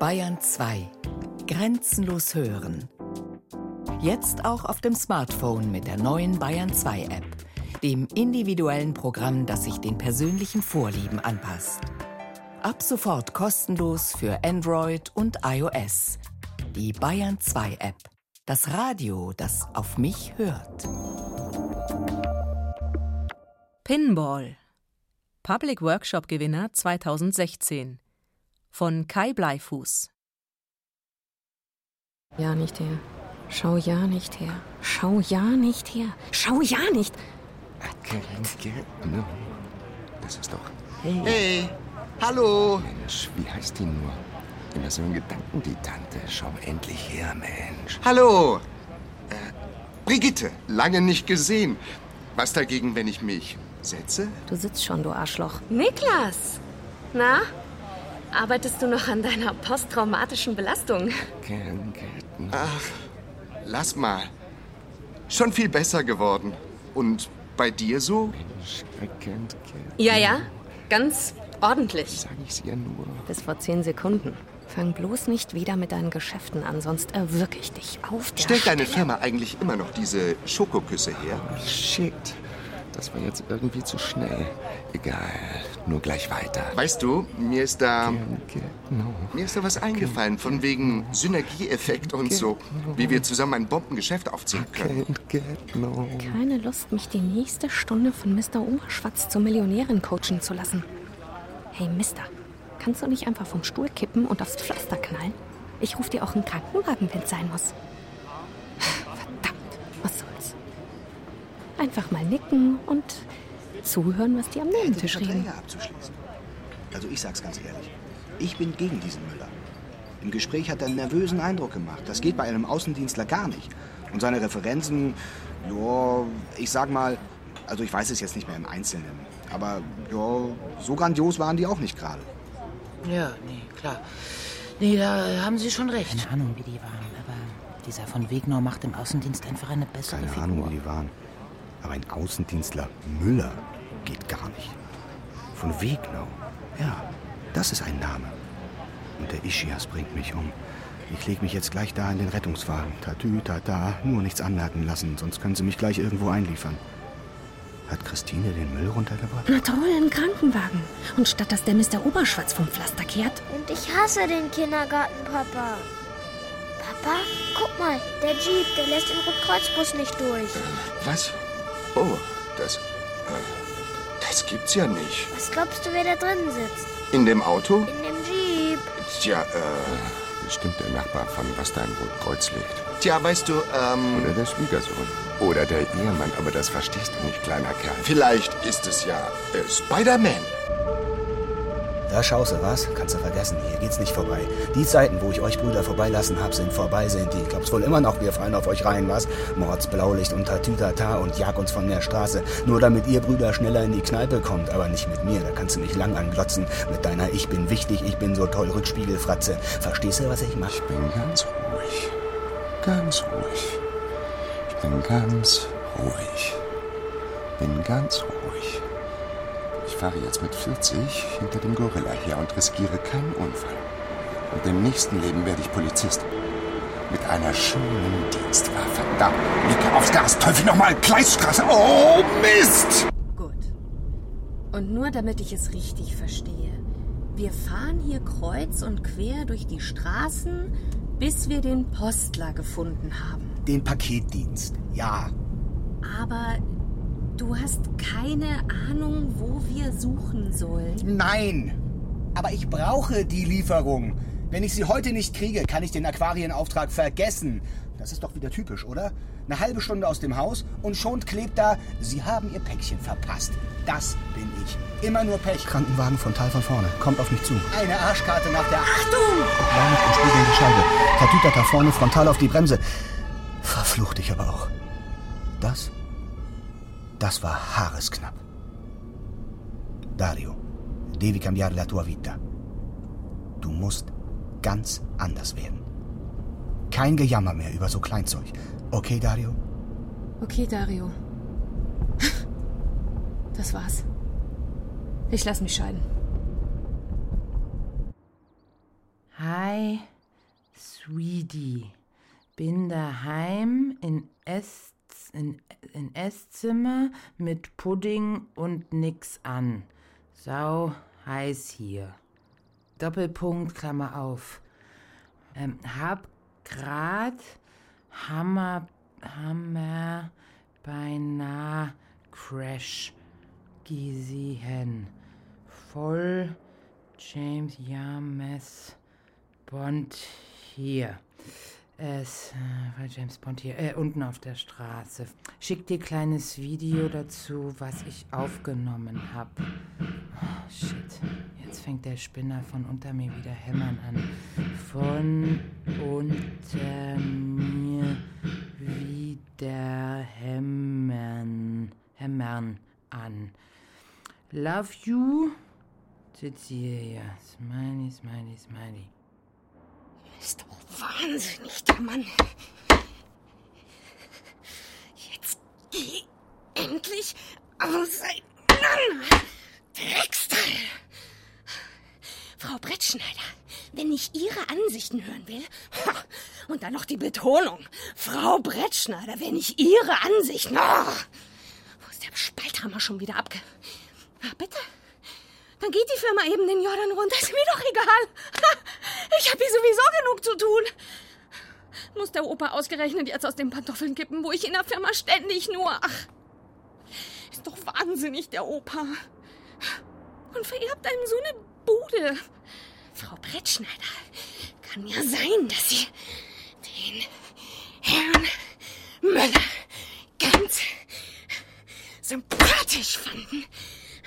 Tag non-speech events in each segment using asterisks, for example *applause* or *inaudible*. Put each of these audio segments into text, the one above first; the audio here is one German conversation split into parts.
Bayern 2. Grenzenlos hören. Jetzt auch auf dem Smartphone mit der neuen Bayern 2 App, dem individuellen Programm, das sich den persönlichen Vorlieben anpasst. Ab sofort kostenlos für Android und iOS. Die Bayern 2 App. Das Radio, das auf mich hört. Pinball. Public Workshop Gewinner 2016 von Kai Bleifuß. Ja, nicht her. Schau ja nicht her. Schau ja nicht her. Schau ja nicht. Das ist doch. Hey. Hey, hallo. Mensch, wie heißt die nur? Immer so in Gedanken, die Tante. Schau endlich her, Mensch. Hallo. Äh, Brigitte, lange nicht gesehen. Was dagegen, wenn ich mich setze? Du sitzt schon, du Arschloch. Niklas! Na? Arbeitest du noch an deiner posttraumatischen Belastung? Ach, lass mal. Schon viel besser geworden. Und bei dir so? Ja, ja. Ganz ordentlich. Sag ich's ihr nur. Bis vor zehn Sekunden. Fang bloß nicht wieder mit deinen Geschäften an, sonst erwürge ich dich auf der Stellt deine Stelle. Firma eigentlich immer noch diese Schokoküsse her? Shit. Das war jetzt irgendwie zu schnell. Egal. Nur gleich weiter. Weißt du, mir ist da. Genau. Mir ist da was eingefallen, von wegen Synergieeffekt und so. Wie wir zusammen ein Bombengeschäft aufziehen können. Genau. Keine Lust, mich die nächste Stunde von Mr. Oberschwatz zur Millionärin coachen zu lassen. Hey, Mister, kannst du nicht einfach vom Stuhl kippen und aufs Pflaster knallen? Ich rufe dir auch einen Krankenwagen, wenn es sein muss. Verdammt, was soll's? Einfach mal nicken und zuhören, was die am Nebentisch reden. Abzuschließen. Also ich sag's ganz ehrlich. Ich bin gegen diesen Müller. Im Gespräch hat er einen nervösen Eindruck gemacht. Das geht bei einem Außendienstler gar nicht. Und seine Referenzen, ja, ich sag mal, also ich weiß es jetzt nicht mehr im Einzelnen, aber ja, so grandios waren die auch nicht gerade. Ja, nee, klar. Nee, da haben Sie schon recht. Keine Ahnung, wie die waren, aber dieser von Wegnau macht im Außendienst einfach eine bessere Keine Figur. Ahnung, wie die waren. Aber ein Außendienstler Müller geht gar nicht. Von Wegnau. Ja, das ist ein Name. Und der Ischias bringt mich um. Ich leg mich jetzt gleich da in den Rettungswagen. Tatü, tata, nur nichts anmerken lassen, sonst können sie mich gleich irgendwo einliefern. Hat Christine den Müll runtergebracht? Na toll, ein Krankenwagen. Und statt dass der Mr. Oberschwatz vom Pflaster kehrt, Und ich hasse den Kindergarten, Papa. Papa, guck mal, der Jeep, der lässt den Rotkreuzbus nicht durch. Was? Oh, das. Das gibt's ja nicht. Was glaubst du, wer da drin sitzt? In dem Auto? In dem Jeep. Tja, äh. Bestimmt der Nachbar von was da im Rotkreuz liegt. Tja, weißt du, ähm. Oder der Schwiegersohn. Oder der Ehemann. Aber das verstehst du nicht, kleiner Kerl. Vielleicht ist es ja äh, Spider-Man. Da schaust du was? Kannst du vergessen. Hier geht's nicht vorbei. Die Zeiten, wo ich euch Brüder vorbeilassen hab, sind vorbei, sind die. Glaubst wohl immer noch, wir fallen auf euch rein, was? Mords Blaulicht und Tatütata und jag uns von der Straße. Nur damit ihr Brüder schneller in die Kneipe kommt. Aber nicht mit mir. Da kannst du mich lang anglotzen. Mit deiner Ich bin wichtig, ich bin so toll Rückspiegelfratze. Verstehst du, was ich mach? Ich bin ganz ruhig. Ganz ruhig. Ich bin ganz ruhig. Bin ganz ruhig. Ich fahre jetzt mit 40 hinter dem Gorilla her und riskiere keinen Unfall. Und im nächsten Leben werde ich Polizist. Mit einer schönen Dienstwaffe. Da, Nicke aufs Gas. Teufel nochmal. Gleisstraße. Oh, Mist! Gut. Und nur damit ich es richtig verstehe. Wir fahren hier kreuz und quer durch die Straßen, bis wir den Postler gefunden haben. Den Paketdienst. Ja. Aber du hast keine Ahnung, wo wir suchen sollen. Nein! Aber ich brauche die Lieferung. Wenn ich sie heute nicht kriege, kann ich den Aquarienauftrag vergessen. Das ist doch wieder typisch, oder? Eine halbe Stunde aus dem Haus und schon klebt da, Sie haben Ihr Päckchen verpasst. Das bin ich. Immer nur Pech. Krankenwagen frontal von vorne. Kommt auf mich zu. Eine Arschkarte nach der... Achtung! Blau mit spiegelnde Scheibe. Tatütata vorne, frontal auf die Bremse. Verflucht dich aber auch. Das... Das war haaresknapp. Dario, devi cambiare la tua vita. Du musst ganz anders werden. Kein Gejammer mehr über so Kleinzeug. Okay, Dario? Okay, Dario. *laughs* Das war's. Ich lass mich scheiden. Hi, Sweetie. Bin daheim in Ess, in, in Esszimmer mit Pudding und nix an. Sau heiß hier. Doppelpunkt, Klammer auf. Ähm, hab grad Hammer, Hammer, beinahe Crash gesehen. Voll James James Bond hier. Es äh, war James Bond hier, äh, unten auf der Straße. Schick dir kleines Video dazu, was ich aufgenommen hab. Oh, shit. Jetzt fängt der Spinner von unter mir wieder hämmern an. Von unter mir wieder hämmern, hämmern an. Love you, Cecilia. Smiley, smiley, smiley. Ist doch wahnsinnig, der Mann. Jetzt geh endlich auseinander. Drecksteil. Frau Brettschneider, wenn ich Ihre Ansichten hören will, und dann noch die Betonung, Frau Brettschneider, wenn ich Ihre Ansichten... Oh, wo ist der Spalthammer schon wieder abge... Ah, bitte? Dann geht die Firma eben den Jordan runter. Ist mir doch egal. Ich habe hier sowieso genug zu tun. Muss der Opa ausgerechnet jetzt aus den Pantoffeln kippen, wo ich in der Firma ständig nur. Ach, ist doch wahnsinnig, der Opa. Und vererbt einem so eine Bude. Frau Brettschneider, kann ja sein, dass Sie den Herrn Müller ganz sympathisch fanden.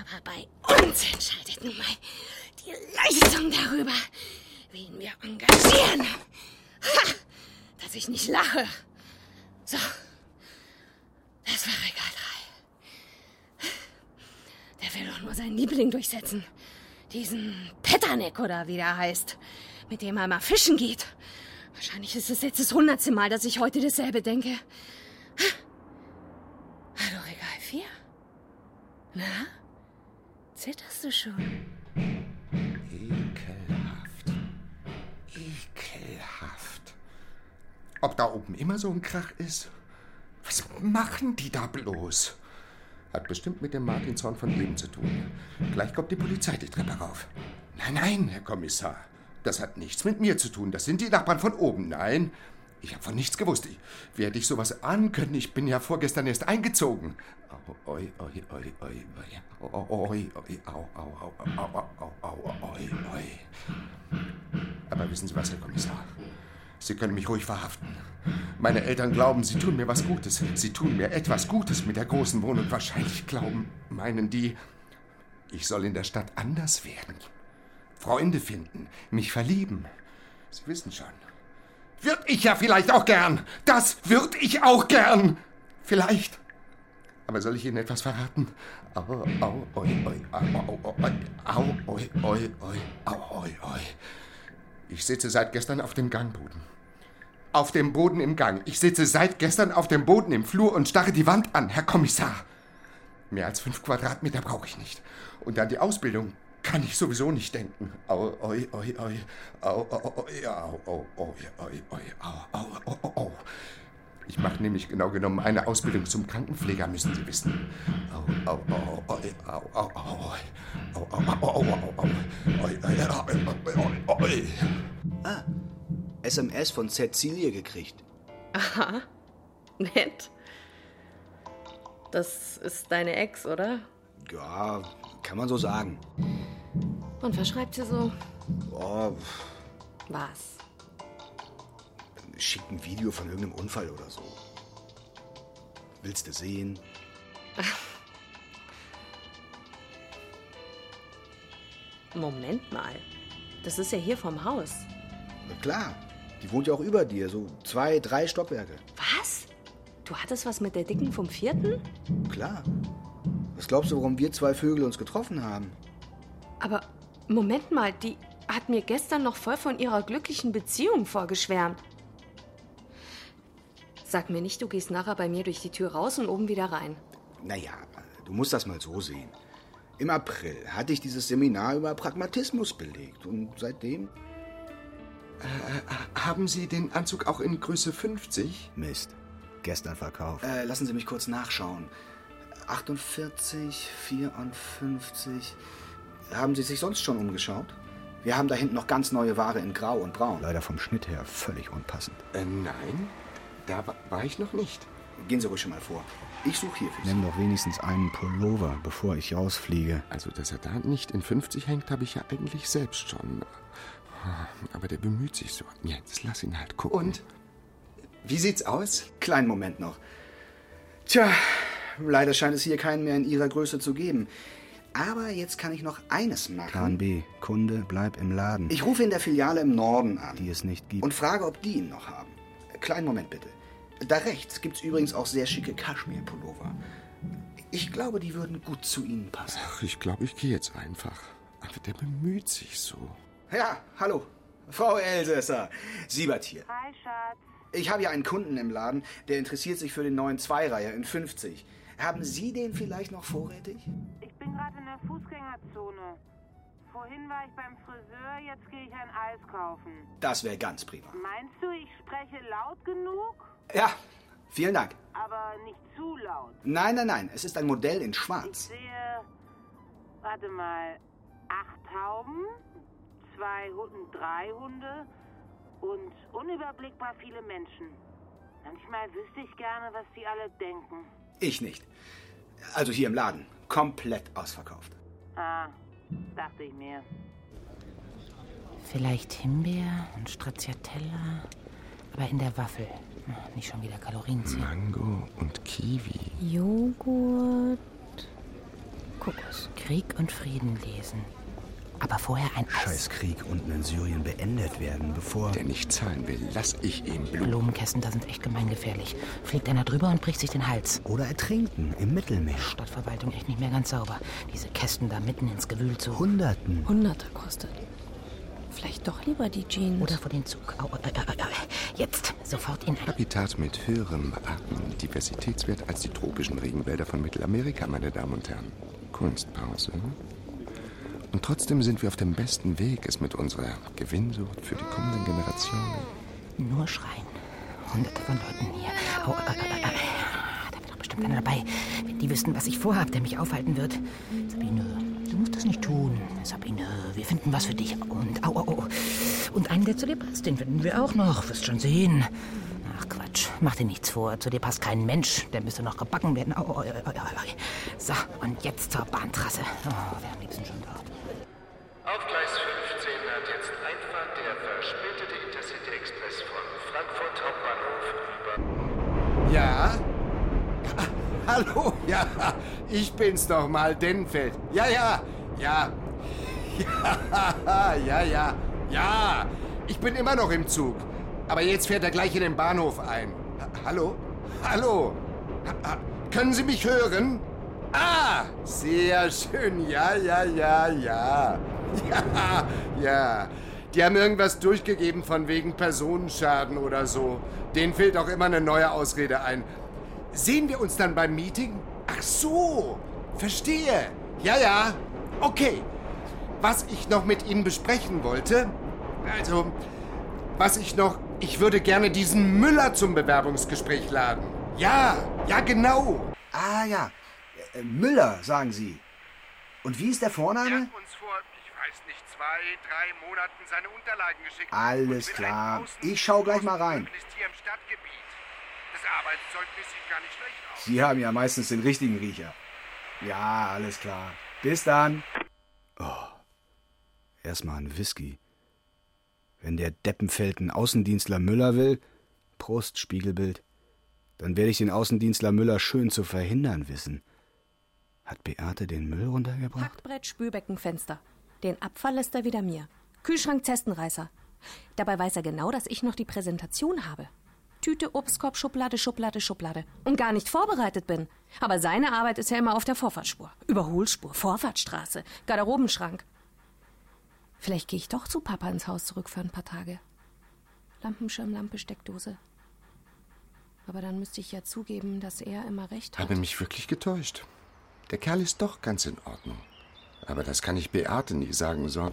Aber bei uns entscheidet nun mal die Leistung darüber, wen wir engagieren. Ha! Dass ich nicht lache. So. Das war egal. Der will doch nur seinen Liebling durchsetzen. Diesen Petterneck oder wie der heißt. Mit dem er mal fischen geht. Wahrscheinlich ist es jetzt das hundertste Mal, dass ich heute dasselbe denke. Ha! Hallo, Regal 4? Na? Zitterst du schon? Ob da oben immer so ein Krach ist? Was machen die da bloß? Hat bestimmt mit dem Martinshorn von eben zu tun. Gleich kommt die Polizei die Treppe rauf. Nein, nein, Herr Kommissar. Das hat nichts mit mir zu tun. Das sind die Nachbarn von oben. Nein, ich habe von nichts gewusst. Ich, wie hätte ich sowas ahnen können? Ich bin ja vorgestern erst eingezogen. Oi, oi, oi, oi, oi. Oi, oi, au, au, au, au, au, au, au, oi, oi. Aber wissen Sie was, Herr Kommissar? Sie können mich ruhig verhaften. Meine Eltern glauben, sie tun mir was Gutes. Sie tun mir etwas Gutes mit der großen Wohnung. Wahrscheinlich glauben, meinen die, ich soll in der Stadt anders werden. Freunde finden, mich verlieben. Sie wissen schon. Würd ich ja vielleicht auch gern. Das würd ich auch gern. Vielleicht. Aber soll ich Ihnen etwas verraten? Au, au, oi, oi, au, au, oi, au, oi, oi, au, oi, oi. Ich sitze seit gestern auf dem Gangboden. Auf dem Boden im Gang. Ich sitze seit gestern auf dem Boden im Flur und starre die Wand an, Herr Kommissar. Mehr als fünf Quadratmeter brauche ich nicht. Und an die Ausbildung kann ich sowieso nicht denken. Au, oi, oi, oi. Au, au, oi, au, au, oi, oi, au, au, au, au, au. Ich mache nämlich genau genommen eine Ausbildung zum Krankenpfleger, müssen Sie wissen. Au, au, au, oi, au, au, au, oi. Au, au, au, au, au, au, oi, oi, oi, oi, oi. Ah, SMS von Cecilie gekriegt. Aha, nett. Das ist deine Ex, oder? Ja, kann man so sagen. Und was schreibt sie so? Oh, Was? schickt ein Video von irgendeinem Unfall oder so. Willst du sehen? *laughs* Moment mal. Das ist ja hier vom Haus. Na klar, die wohnt ja auch über dir, so zwei, drei Stockwerke. Was? Du hattest was mit der Dicken vom vierten? Klar. Was glaubst du, warum wir zwei Vögel uns getroffen haben? Aber Moment mal, die hat mir gestern noch voll von ihrer glücklichen Beziehung vorgeschwärmt. Sag mir nicht, du gehst nachher bei mir durch die Tür raus und oben wieder rein. Naja, du musst das mal so sehen. Im April hatte ich dieses Seminar über Pragmatismus belegt und seitdem Äh, haben Sie den Anzug auch in Größe 50? Mist. Gestern verkauft. Äh, lassen Sie mich kurz nachschauen. 48, 54. Haben Sie sich sonst schon umgeschaut? Wir haben da hinten noch ganz neue Ware in Grau und Braun. Leider vom Schnitt her völlig unpassend. Äh, nein, da wa- war ich noch nicht. Gehen Sie ruhig schon mal vor. Ich suche hier für Sie. Nimm doch wenigstens einen Pullover, bevor ich rausfliege. Also, dass er da nicht in 50 hängt, habe ich ja eigentlich selbst schon. Aber der bemüht sich so. Jetzt lass ihn halt gucken. Und? Wie sieht's aus? Kleinen Moment noch. Tja, leider scheint es hier keinen mehr in Ihrer Größe zu geben. Aber jetzt kann ich noch eines machen. Plan B. Kunde, bleib im Laden. Ich rufe in der Filiale im Norden an. Die es nicht gibt. Und frage, ob die ihn noch haben. Kleinen Moment bitte. Da rechts gibt's übrigens auch sehr schicke Kaschmir-Pullover. Ich glaube, die würden gut zu Ihnen passen. Ach, ich glaube, ich gehe jetzt einfach. Aber der bemüht sich so. Ja, hallo. Frau Elsässer. Siebert hier. Hi, Schatz. Ich habe ja einen Kunden im Laden, der interessiert sich für den neuen Zweireiher in 50. Haben Sie den vielleicht noch vorrätig? Ich bin gerade in der Fußgängerzone. Vorhin war ich beim Friseur, jetzt gehe ich ein Eis kaufen. Das wäre ganz prima. Meinst du, ich spreche laut genug? Ja, vielen Dank. Aber nicht zu laut. Nein, nein, nein. Es ist ein Modell in Ich Schwarz. sehe, warte mal, acht Tauben, zwei Hunden, drei Hunde und unüberblickbar viele Menschen. Manchmal wüsste ich gerne, was die alle denken. Ich nicht. Also hier im Laden. Komplett ausverkauft. Ah, dachte ich mir. Vielleicht Himbeer und Stracciatella, aber in der Waffel. Nicht schon wieder Kalorien ziehen. Mango und Kiwi. Joghurt. Kokos. Krieg und Frieden lesen. Aber vorher ein Eis. Scheiß Krieg unten in Syrien beendet werden, bevor... Der nicht zahlen will, lass ich ihn bluten. Blumenkästen, da sind echt gemeingefährlich. Fliegt einer drüber und bricht sich den Hals. Oder ertrinken im Mittelmeer. Stadtverwaltung echt nicht mehr ganz sauber. Diese Kästen da mitten ins Gewühl zu. Hunderten. Hunderte kostet. Vielleicht doch lieber die Jeans. Oder vor den Zug. Au, au, au, au, au. Jetzt, sofort in ein... Habitat mit höherem Artendiversitätswert als die tropischen Regenwälder von Mittelamerika, meine Damen und Herren. Kunstpause. Und trotzdem sind wir auf dem besten Weg, es mit unserer Gewinnsucht für die kommenden Generationen. Nur schreien. Hunderte von Leuten hier. Au, au, au, au. Da wäre doch bestimmt einer dabei. Wenn die wüssten, was ich vorhab, der mich aufhalten wird. Sabine, du musst das nicht tun. Sabine, wir finden was für dich. Und, au, au, au. Und einen, der zu dir passt, den finden wir auch noch. Wirst schon sehen. Ach, Quatsch. Mach dir nichts vor. Zu dir passt kein Mensch. Der müsste noch gebacken werden. Au, au, au, au, au. So, und jetzt zur Bahntrasse. Oh, wäre am liebsten schon dort. Auf Gleis 15 hat jetzt Einfahrt der verspätete Intercity Express von Frankfurt Hauptbahnhof über. Ja? *laughs* Hallo? Ja, ich bin's doch mal, Denfeld. Ja, ja, ja. Ja, *laughs* ja, ja, ja. Ich bin immer noch im Zug. Aber jetzt fährt er gleich in den Bahnhof ein. Ha Hallo? Hallo? Ha ha Können Sie mich hören? Ah, sehr schön. Ja, ja, ja, ja. *laughs* Ja, ja. Die haben irgendwas durchgegeben von wegen Personenschaden oder so. Denen fehlt auch immer eine neue Ausrede ein. Sehen wir uns dann beim Meeting? Ach so, verstehe. Ja, ja. Okay. Was ich noch mit Ihnen besprechen wollte, also, was ich noch, ich würde gerne diesen Müller zum Bewerbungsgespräch laden. Ja, ja, genau. Ah ja, Äh, Müller, sagen Sie. Und wie ist der Vorname? uns vor, ich weiß nicht, zwei, drei Monaten seine Unterlagen geschickt. Alles klar. Ich schau gleich mal rein. Ist hier im Stadtgebiet. Das Arbeitszeugnis sieht gar nicht schlecht aus. Sie haben ja meistens den richtigen Riecher. Ja, alles klar. Bis dann. Oh. Erstmal ein Whisky. Wenn der Deppenfeld einen Außendienstler Müller will, Prost, Spiegelbild, dann werde ich den Außendienstler Müller schön zu verhindern wissen. Hat Beate den Müll runtergebracht? Hackbrett, Spülbecken, Fenster. Den Abfall lässt er wieder mir. Kühlschrank, Zestenreißer. Dabei weiß er genau, dass ich noch die Präsentation habe. Tüte, Obstkorb, Schublade, Schublade, Schublade. Und gar nicht vorbereitet bin. Aber seine Arbeit ist ja immer auf der Vorfahrtsspur. Überholspur, Vorfahrtsstraße, Garderobenschrank. Vielleicht gehe ich doch zu Papa ins Haus zurück für ein paar Tage. Lampenschirm, Lampe, Steckdose. Aber dann müsste ich ja zugeben, dass er immer recht hat. Habe mich wirklich getäuscht. Der Kerl ist doch ganz in Ordnung. Aber das kann ich Beate nie sagen, so.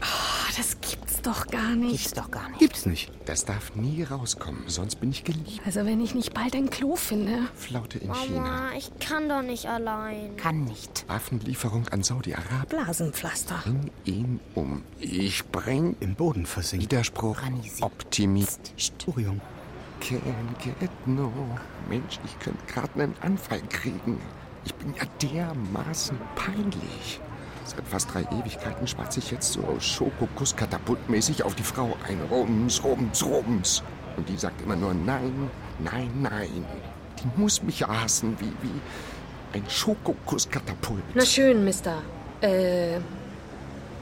Ah, das gibt's doch gar nicht. Gibt's doch gar nicht. Gibt's nicht. Das darf nie rauskommen, sonst bin ich geliebt. Also wenn ich nicht bald ein Klo finde. Flaute in China. Mama, ich kann doch nicht allein. Kann nicht. Waffenlieferung an Saudi-Arabien. Blasenpflaster. Bring ihn um. Ich bring Im Boden versinkt. Widerspruch. Ranisi. Optimist. Orion. Can't get no. Mensch, ich könnte gerade einen Anfall kriegen. Ich bin ja dermaßen peinlich. Seit fast drei Ewigkeiten schwatze ich jetzt so Schokokuss-Katapultmäßig auf die Frau ein. Rums, rums, rums. Und die sagt immer nur nein, nein, nein. Die muss mich hassen wie, wie ein Schokokuss-Katapult. Na schön, Mister. Äh,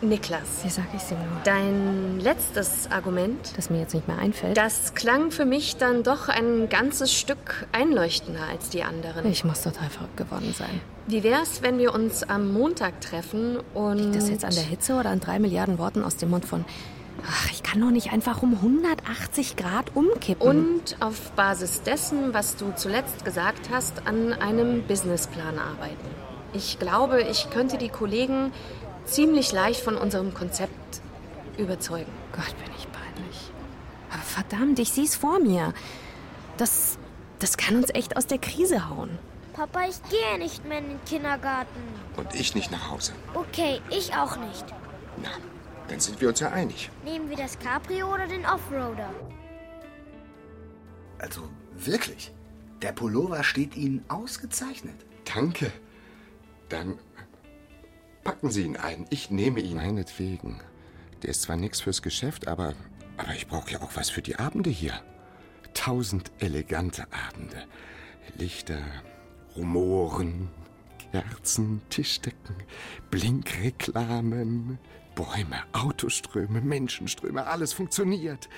Niklas. Wie sag ich's ihm nur? Dein letztes Argument, Das mir jetzt nicht mehr einfällt. das klang für mich dann doch ein ganzes Stück einleuchtender als die anderen. ich muss total verrückt geworden sein. Wie wär's, wenn wir uns am Montag treffen und... Liegt das jetzt an der Hitze oder an drei Milliarden Worten aus dem Mund von... Ach, ich kann doch nicht einfach um 180 Grad umkippen. Und auf Basis dessen, was du zuletzt gesagt hast, an einem Businessplan arbeiten. Ich glaube, ich könnte die Kollegen ziemlich leicht von unserem Konzept überzeugen. Gott, bin ich peinlich. Aber verdammt, ich seh's vor mir. Das, das kann uns echt aus der Krise hauen. Papa, ich gehe nicht mehr in den Kindergarten. Und ich nicht nach Hause. Okay, ich auch nicht. Na, dann sind wir uns ja einig. Nehmen wir das Cabrio oder den Offroader? Also wirklich. Der Pullover steht Ihnen ausgezeichnet. Danke. Dann packen Sie ihn ein. Ich nehme ihn. Meinetwegen. Der ist zwar nichts fürs Geschäft, aber, aber ich brauche ja auch was für die Abende hier. Tausend elegante Abende. Lichter, Rumoren, Kerzen, Tischdecken, Blinkreklamen, Bäume, Autoströme, Menschenströme, alles funktioniert.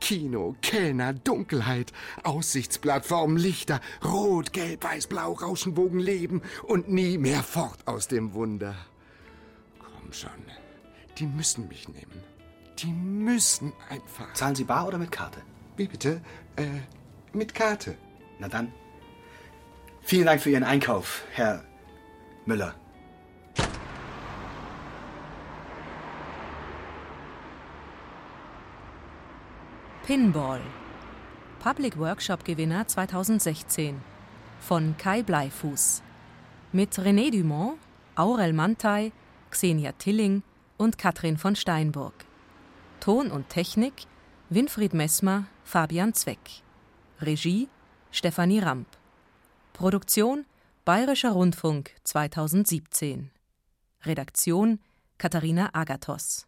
Kino, Kellner, Dunkelheit, Aussichtsplattform, Lichter, Rot, Gelb, Weiß, Blau, Rauschenbogen, Leben und nie mehr fort aus dem Wunder. Komm schon, die müssen mich nehmen. Die müssen einfach. Zahlen Sie bar oder mit Karte? Wie bitte? Äh, mit Karte. Na dann. Vielen Dank für Ihren Einkauf, Herr Müller. Pinball. Public Workshop Gewinner 2016 von Kai Bleifuß. Mit René Dumont, Aurel Mantei, Xenia Tilling und Katrin von Steinburg. Ton und Technik Winfried Messmer, Fabian Zweck. Regie Stefanie Ramp. Produktion Bayerischer Rundfunk 2017. Redaktion Katharina Agathos.